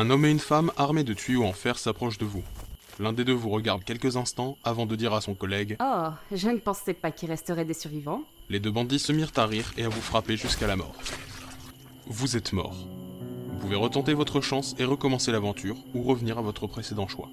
Un homme et une femme armés de tuyaux en fer s'approchent de vous. L'un des deux vous regarde quelques instants avant de dire à son collègue Oh, je ne pensais pas qu'il resterait des survivants. Les deux bandits se mirent à rire et à vous frapper jusqu'à la mort. Vous êtes mort. Vous pouvez retenter votre chance et recommencer l'aventure ou revenir à votre précédent choix.